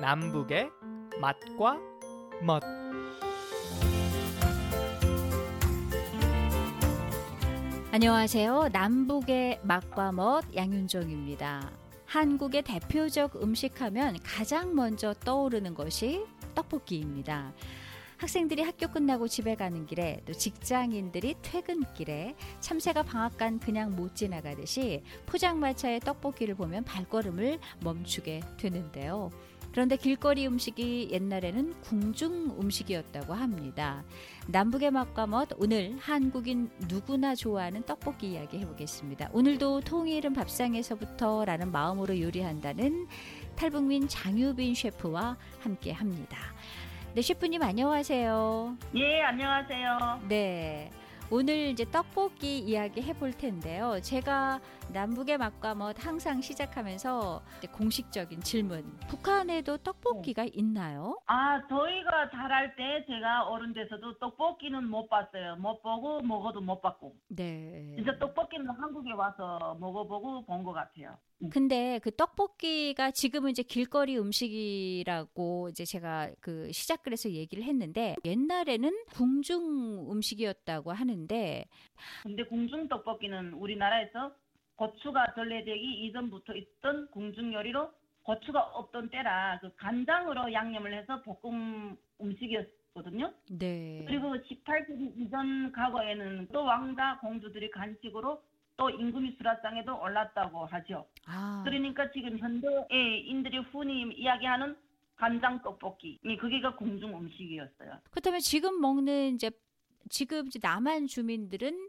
남북의 맛과 멋 안녕하세요. 남북의 맛과 멋 양윤종입니다. 한국의 대표적 음식하면 가장 먼저 떠오르는 것이 떡볶이입니다. 학생들이 학교 끝나고 집에 가는 길에 또 직장인들이 퇴근길에 참새가 방앗간 그냥 못 지나가듯이 포장마차의 떡볶이를 보면 발걸음을 멈추게 되는데요. 그런데 길거리 음식이 옛날에는 궁중 음식이었다고 합니다. 남북의 맛과 멋 오늘 한국인 누구나 좋아하는 떡볶이 이야기 해보겠습니다. 오늘도 통일은 밥상에서부터라는 마음으로 요리한다는 탈북민 장유빈 셰프와 함께 합니다. 네, 셰프님 안녕하세요. 예, 안녕하세요. 네. 오늘 이제 떡볶이 이야기 해볼 텐데요. 제가 남북의 맛과 멋 항상 시작하면서 공식적인 질문. 북한에도 떡볶이가 있나요? 아, 저희가 자랄 때 제가 어른 돼서도 떡볶이는 못 봤어요. 못 보고 먹어도 못 봤고. 네. 진짜 떡볶이는 한국에 와서 먹어보고 본 것 같아요. 근데 그 떡볶이가 지금은 이제 길거리 음식이라고 이제 제가 그 시작을 해서 얘기를 했는데 옛날에는 궁중 음식이었다고 하는 데 근데 궁중 떡볶이는 우리나라에서 고추가 전래되기 이전부터 있던 궁중 요리로 고추가 없던 때라 그 간장으로 양념을 해서 볶음 음식이었거든요. 네. 그리고 18세기 이전 과거에는 또 왕자 공주들이 간식으로 또 임금이 수라상에도 올랐다고 하죠. 아. 그러니까 지금 현대인들이 흔히 이야기하는 간장 떡볶이, 이 그게가 궁중 음식이었어요. 그렇다면 지금 먹는 이제 지금 이제 남한 주민들은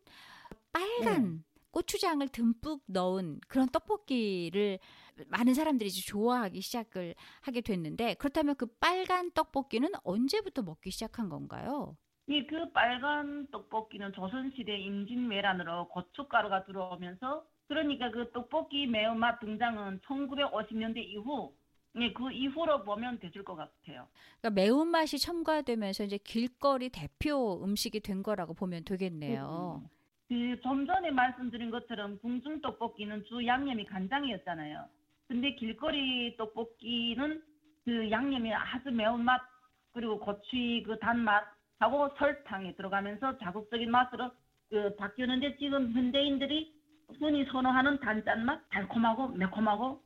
빨간 고추장을 듬뿍 넣은 그런 떡볶이를 많은 사람들이 이제 좋아하기 시작을 하게 됐는데 그렇다면 그 빨간 떡볶이는 언제부터 먹기 시작한 건가요? 이그 빨간 떡볶이는 조선시대 임진왜란으로 고춧가루가 들어오면서 그러니까 그 떡볶이 매운맛 등장은 1950년대 이후 예, 그 이후로 보면 되실 것 같아요. 그러니까 매운맛이 첨가되면서 이제 길거리 대표 음식이 된 거라고 보면 되겠네요. 그 좀 전에 말씀드린 것처럼 궁중 떡볶이는 주 양념이 간장이었잖아요. 근데 길거리 떡볶이는 그 양념이 아주 매운맛 그리고 고추의 그 단맛 하고 설탕이 들어가면서 자극적인 맛으로 그 바뀌었는데 지금 현대인들이 흔히 선호하는 단짠맛, 달콤하고 매콤하고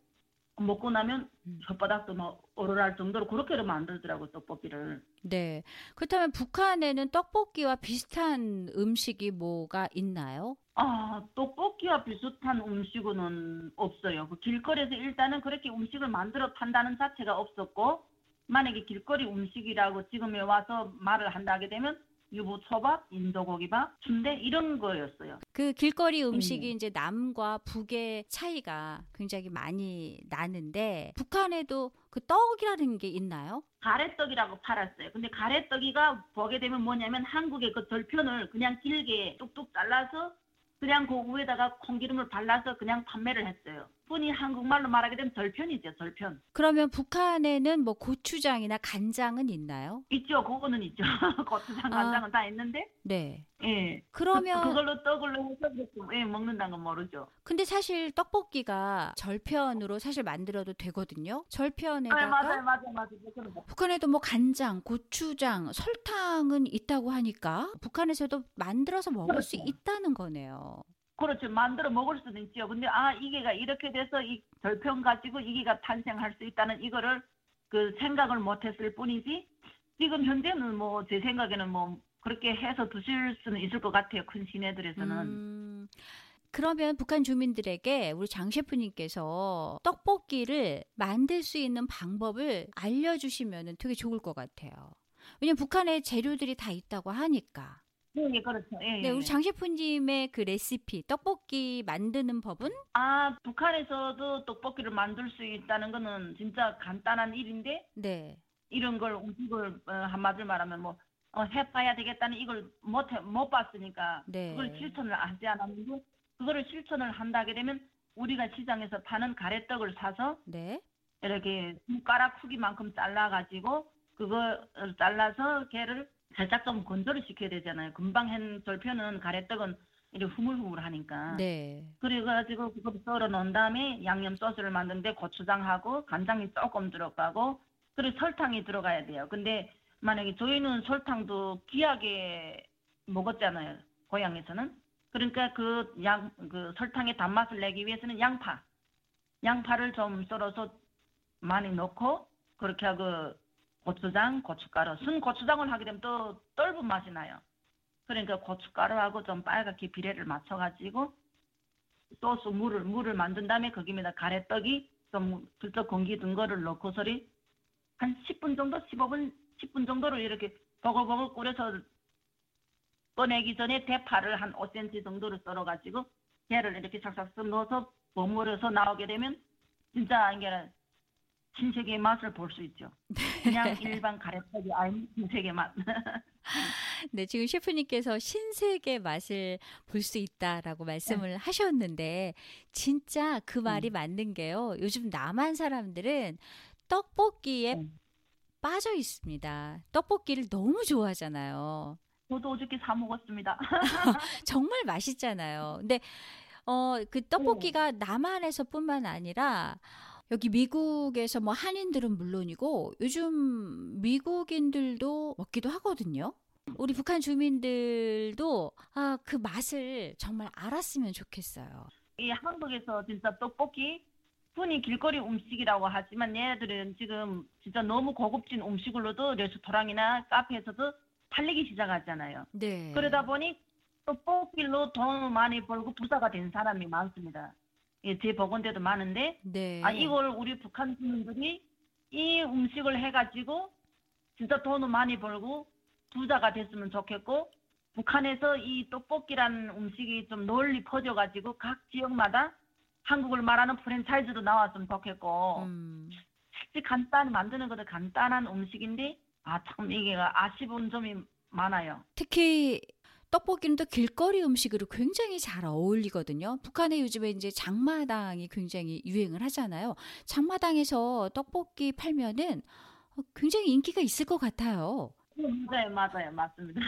먹고 나면 음. 혓바닥도 뭐 오르랄 정도로 그렇게 만들더라고 떡볶이를. 네. 그렇다면 북한에는 떡볶이와 비슷한 음식이 뭐가 있나요? 아, 떡볶이와 비슷한 음식은 없어요. 그 길거리에서 일단은 그렇게 음식을 만들어 판다는 자체가 없었고, 만약에 길거리 음식이라고 지금에 와서 말을 한다게 되면 유부초밥, 인도고기밥, 순대 이런 거였어요. 그 길거리 음식이 이제 남과 북의 차이가 굉장히 많이 나는데 북한에도 그 떡이라는 게 있나요? 가래떡이라고 팔았어요. 근데 가래떡이가 보게 되면 뭐냐면 한국의 그 절편을 그냥 길게 뚝뚝 잘라서 그냥 그 위에다가 콩기름을 발라서 그냥 판매를 했어요. 흔히 한국말로 말하게 되면 절편이죠, 절편. 그러면 북한에는 뭐 고추장이나 간장은 있나요? 있죠, 그거는 있죠. 고추장, 아. 간장은 다 있는데, 네. 예. 그러면 그, 걸로 떡을 해서 예, 먹는다는 건 모르죠. 근데 사실 떡볶이가 절편으로 사실 만들어도 되거든요. 아, 절편에다가 맞아요, 맞아요, 맞아요. 뭐- 북한에도 뭐 간장, 고추장, 설탕은 있다고 하니까 북한에서도 만들어서 먹을 수 그렇죠. 있다는 거네요. 그렇죠. 만들어 먹을 수는 있죠. 근데 아 이게가 이렇게 돼서 이 절편 가지고 이게가 탄생할 수 있다는 이거를 그 생각을 못했을 뿐이지 지금 현재는 뭐 제 생각에는 뭐 그렇게 해서 드실 수는 있을 것 같아요. 큰 시내들에서는. 음, 그러면 북한 주민들에게 우리 장 셰프님께서 떡볶이를 만들 수 있는 방법을 알려주시면 되게 좋을 것 같아요. 왜냐면 북한에 재료들이 다 있다고 하니까. 네, 예, 그렇죠. 예, 네, 예. 우리 장 셰프님의 그 레시피, 떡볶이 만드는 법은? 아 북한에서도 떡볶이를 만들 수 있다는 거는 진짜 간단한 일인데 네. 이런 걸 음식을 어, 한마디로 말하면 뭐 어, 해봐야 되겠다는 이걸 못, 해- 못 봤으니까 네. 그걸 실천을 하지 않았는데 그거를 실천을 한다게 되면 우리가 시장에서 파는 가래떡을 사서 네. 이렇게 손가락 크기만큼 잘라가지고 그거를 잘라서 걔를 살짝 좀 건조를 시켜야 되잖아요. 금방 한 절편은 가래떡은 이렇게 흐물흐물하니까. 네. 그래가지고 그거 썰어 놓은 다음에 양념 소스를 만드는데 고추장하고 간장이 조금 들어가고 그리고 설탕이 들어가야 돼요. 근데 만약에 저희는 설탕도 귀하게 먹었잖아요. 고향에서는. 그러니까 그 양, 그 설탕의 단맛을 내기 위해서는 양파. 양파를 좀 썰어서 많이 넣고, 그렇게 하고, 고추장, 고춧가루. 순 고추장을 하게 되면 또 떫은 맛이 나요. 그러니까 고춧가루하고 좀 빨갛게 비례를 맞춰가지고, 소스 물을, 물을 만든 다음에 거기에다 가래떡이 좀 슬쩍 공기 든 거를 넣고서리 한 10분 정도, 15분, 10분 정도를 이렇게 버글버글 끓여서 꺼내기 전에 대파를 한 5cm 정도로 썰어가지고 걔를 이렇게 싹싹 넣어서 버무려서 나오게 되면 진짜 이게 신세계의 맛을 볼 수 있죠. 그냥 일반 가래떡이 아닌 신세계 맛. 네, 지금 셰프님께서 신세계 맛을 볼 수 있다라고 말씀을 하셨는데 진짜 그 말이 음. 맞는 게요. 요즘 남한 사람들은 떡볶이에 음. 빠져 있습니다. 떡볶이를 너무 좋아하잖아요. 저도 어저께 사 먹었습니다. 정말 맛있잖아요. 근데 어 그 떡볶이가 남한에서뿐만 아니라 여기 미국에서 뭐 한인들은 물론이고 요즘 미국인들도 먹기도 하거든요. 우리 북한 주민들도 아, 그 맛을 정말 알았으면 좋겠어요. 이 한국에서 진짜 떡볶이 흔히 길거리 음식이라고 하지만 얘네들은 지금 진짜 너무 고급진 음식으로도 레스토랑이나 카페에서도 팔리기 시작하잖아요. 네. 그러다 보니 떡볶이로 돈 많이 벌고 부자가 된 사람이 많습니다. 예, 제 보건대도 많은데 네. 아 이걸 우리 북한 주민들이 이 음식을 해가지고 진짜 돈을 많이 벌고 부자가 됐으면 좋겠고 북한에서 이 떡볶이라는 음식이 좀 널리 퍼져가지고 각 지역마다 한국을 말하는 프랜차이즈도 나왔으면 좋겠고 음. 실제 간단 만드는 것도 간단한 음식인데 아 참 이게 아쉬운 점이 많아요. 특히 떡볶이는 또 길거리 음식으로 굉장히 잘 어울리거든요. 북한에 요즘에 이제 장마당이 굉장히 유행을 하잖아요. 장마당에서 떡볶이 팔면은 어, 굉장히 인기가 있을 것 같아요. 네, 맞아요, 맞습니다.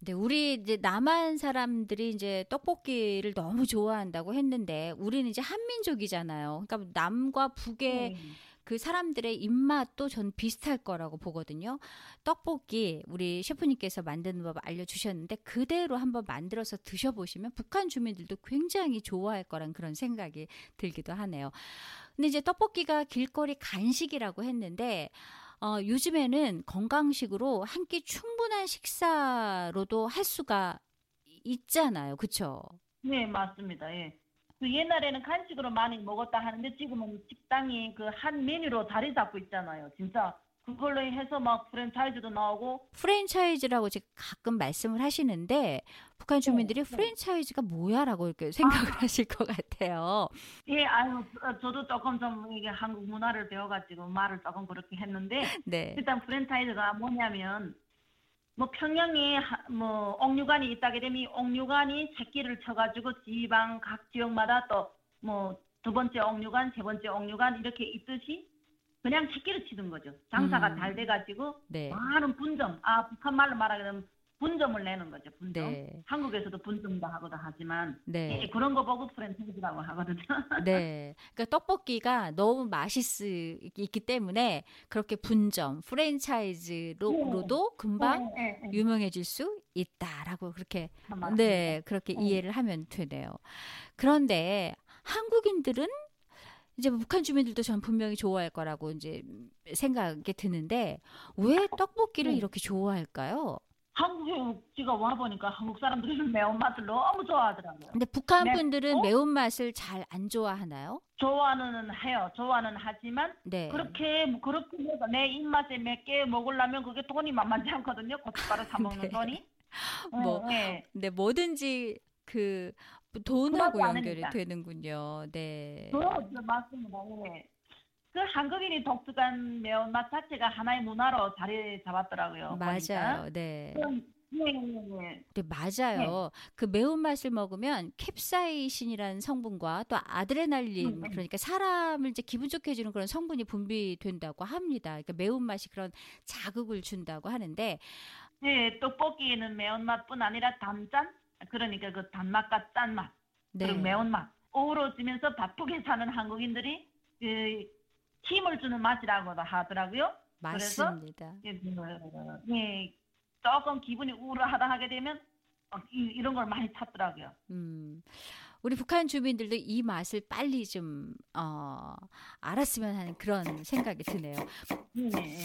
근데 우리 이제 남한 사람들이 이제 떡볶이를 너무 좋아한다고 했는데 우리는 이제 한민족이잖아요. 그러니까 남과 북의 네. 그 사람들의 입맛도 전 비슷할 거라고 보거든요. 떡볶이 우리 셰프님께서 만드는 법 알려주셨는데 그대로 한번 만들어서 드셔보시면 북한 주민들도 굉장히 좋아할 거란 그런 생각이 들기도 하네요. 근데 이제 떡볶이가 길거리 간식이라고 했는데 어, 요즘에는 건강식으로 한 끼 충분한 식사로도 할 수가 있잖아요. 그렇죠? 네, 맞습니다. 예. 그 옛날에는 간식으로 많이 먹었다 하는데 지금은 식당이 그 한 메뉴로 자리 잡고 있잖아요. 진짜 그걸로 해서 막 프랜차이즈도 나오고 프랜차이즈라고 이제 가끔 말씀을 하시는데 북한 주민들이 네. 프랜차이즈가 뭐야라고 이렇게 생각을 하실 것 같아요. 예, 아유, 어, 저도 조금 좀 이게 한국 문화를 배워가지고 말을 조금 그렇게 했는데 네. 일단 프랜차이즈가 뭐냐면 뭐 평양에 하- 뭐 옥류관이 있다게 되면 이 옥류관이 새끼를 쳐가지고 지방 각 지역마다 또 뭐 두 번째 옥류관, 세 번째 옥류관 이렇게 있듯이 그냥 새끼를 치는 거죠. 장사가 음. 잘 돼가지고 네. 많은 분점, 아 북한 말로 말하게 되면 분점을 내는 거죠. 분점. 네. 한국에서도 분점도 하고도 하지만 네. 예, 그런 거 보고 프랜차이즈라고 하거든요. 네. 그러니까 떡볶이가 너무 맛있기 때문에 그렇게 분점, 프랜차이즈로도 금방 예, 예, 예. 유명해질 수 있다라고 그렇게 맞습니다. 네, 그렇게 네. 이해를 하면 되네요. 그런데 한국인들은 이제 북한 주민들도 전 분명히 좋아할 거라고 이제 생각이 드는데 왜 떡볶이를 네. 이렇게 좋아할까요? 한국에 제가 와 보니까 한국 사람들은 매운맛을 너무 좋아하더라고요. 근데 북한 네. 분들은 어? 매운맛을 잘 안 좋아하나요? 좋아는 해요. 좋아는 하지만 네. 그렇게 뭐 그렇게 해서 내 입맛에 몇개 먹으려면 그게 돈이 만만치 않거든요. 고춧가루 사 먹는 네. 돈이. 뭐, 예, 예. 근데 뭐든지 그 돈하고 연결이 않으니까. 되는군요. 네. 그렇죠. 맞습니다. 예. 그 한국인이 독특한 매운맛 자체가 하나의 문화로 자리 잡았더라고요. 보니까. 맞아요. 네. 그럼, 예, 예, 예. 네, 맞아요. 그 매운맛을 먹으면 캡사이신이라는 성분과 또 아드레날린, 음, 음. 그러니까 사람을 이제 기분 좋게 해주는 그런 성분이 분비된다고 합니다. 그러니까 매운맛이 그런 자극을 준다고 하는데, 예, 떡볶이에는 매운맛뿐 아니라 단짠? 그러니까 그 단맛과 짠맛. 네. 그리고 매운맛 어우러지면서 바쁘게 사는 한국인들이 그 힘을 주는 맛이라고 하더라고요. 그래서? 맞습니다. 예, 그, 예, 조금 기분이 우울하다 하게 되면 막 이, 이런 걸 많이 찾더라고요. 음. 우리 북한 주민들도 이 맛을 빨리 좀 어, 알았으면 하는 그런 생각이 드네요. 예, 예.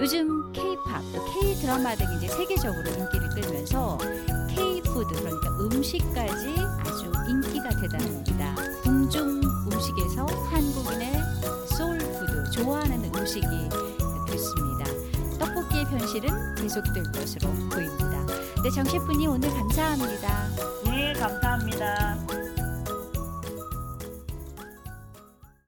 요즘 K-팝, 또 K-드라마 등이 이제 세계적으로 인기를 끌면서 K-food 그러니까 음식까지 아주 인기가 대단합니다. 궁중 음식에서 한국인의 soul food 좋아하는 음식이 됐습니다. 떡볶이의 변실은 계속될 것으로 보입니다. 네, 정 셰프님 오늘 감사합니다. 예, 감사합니다.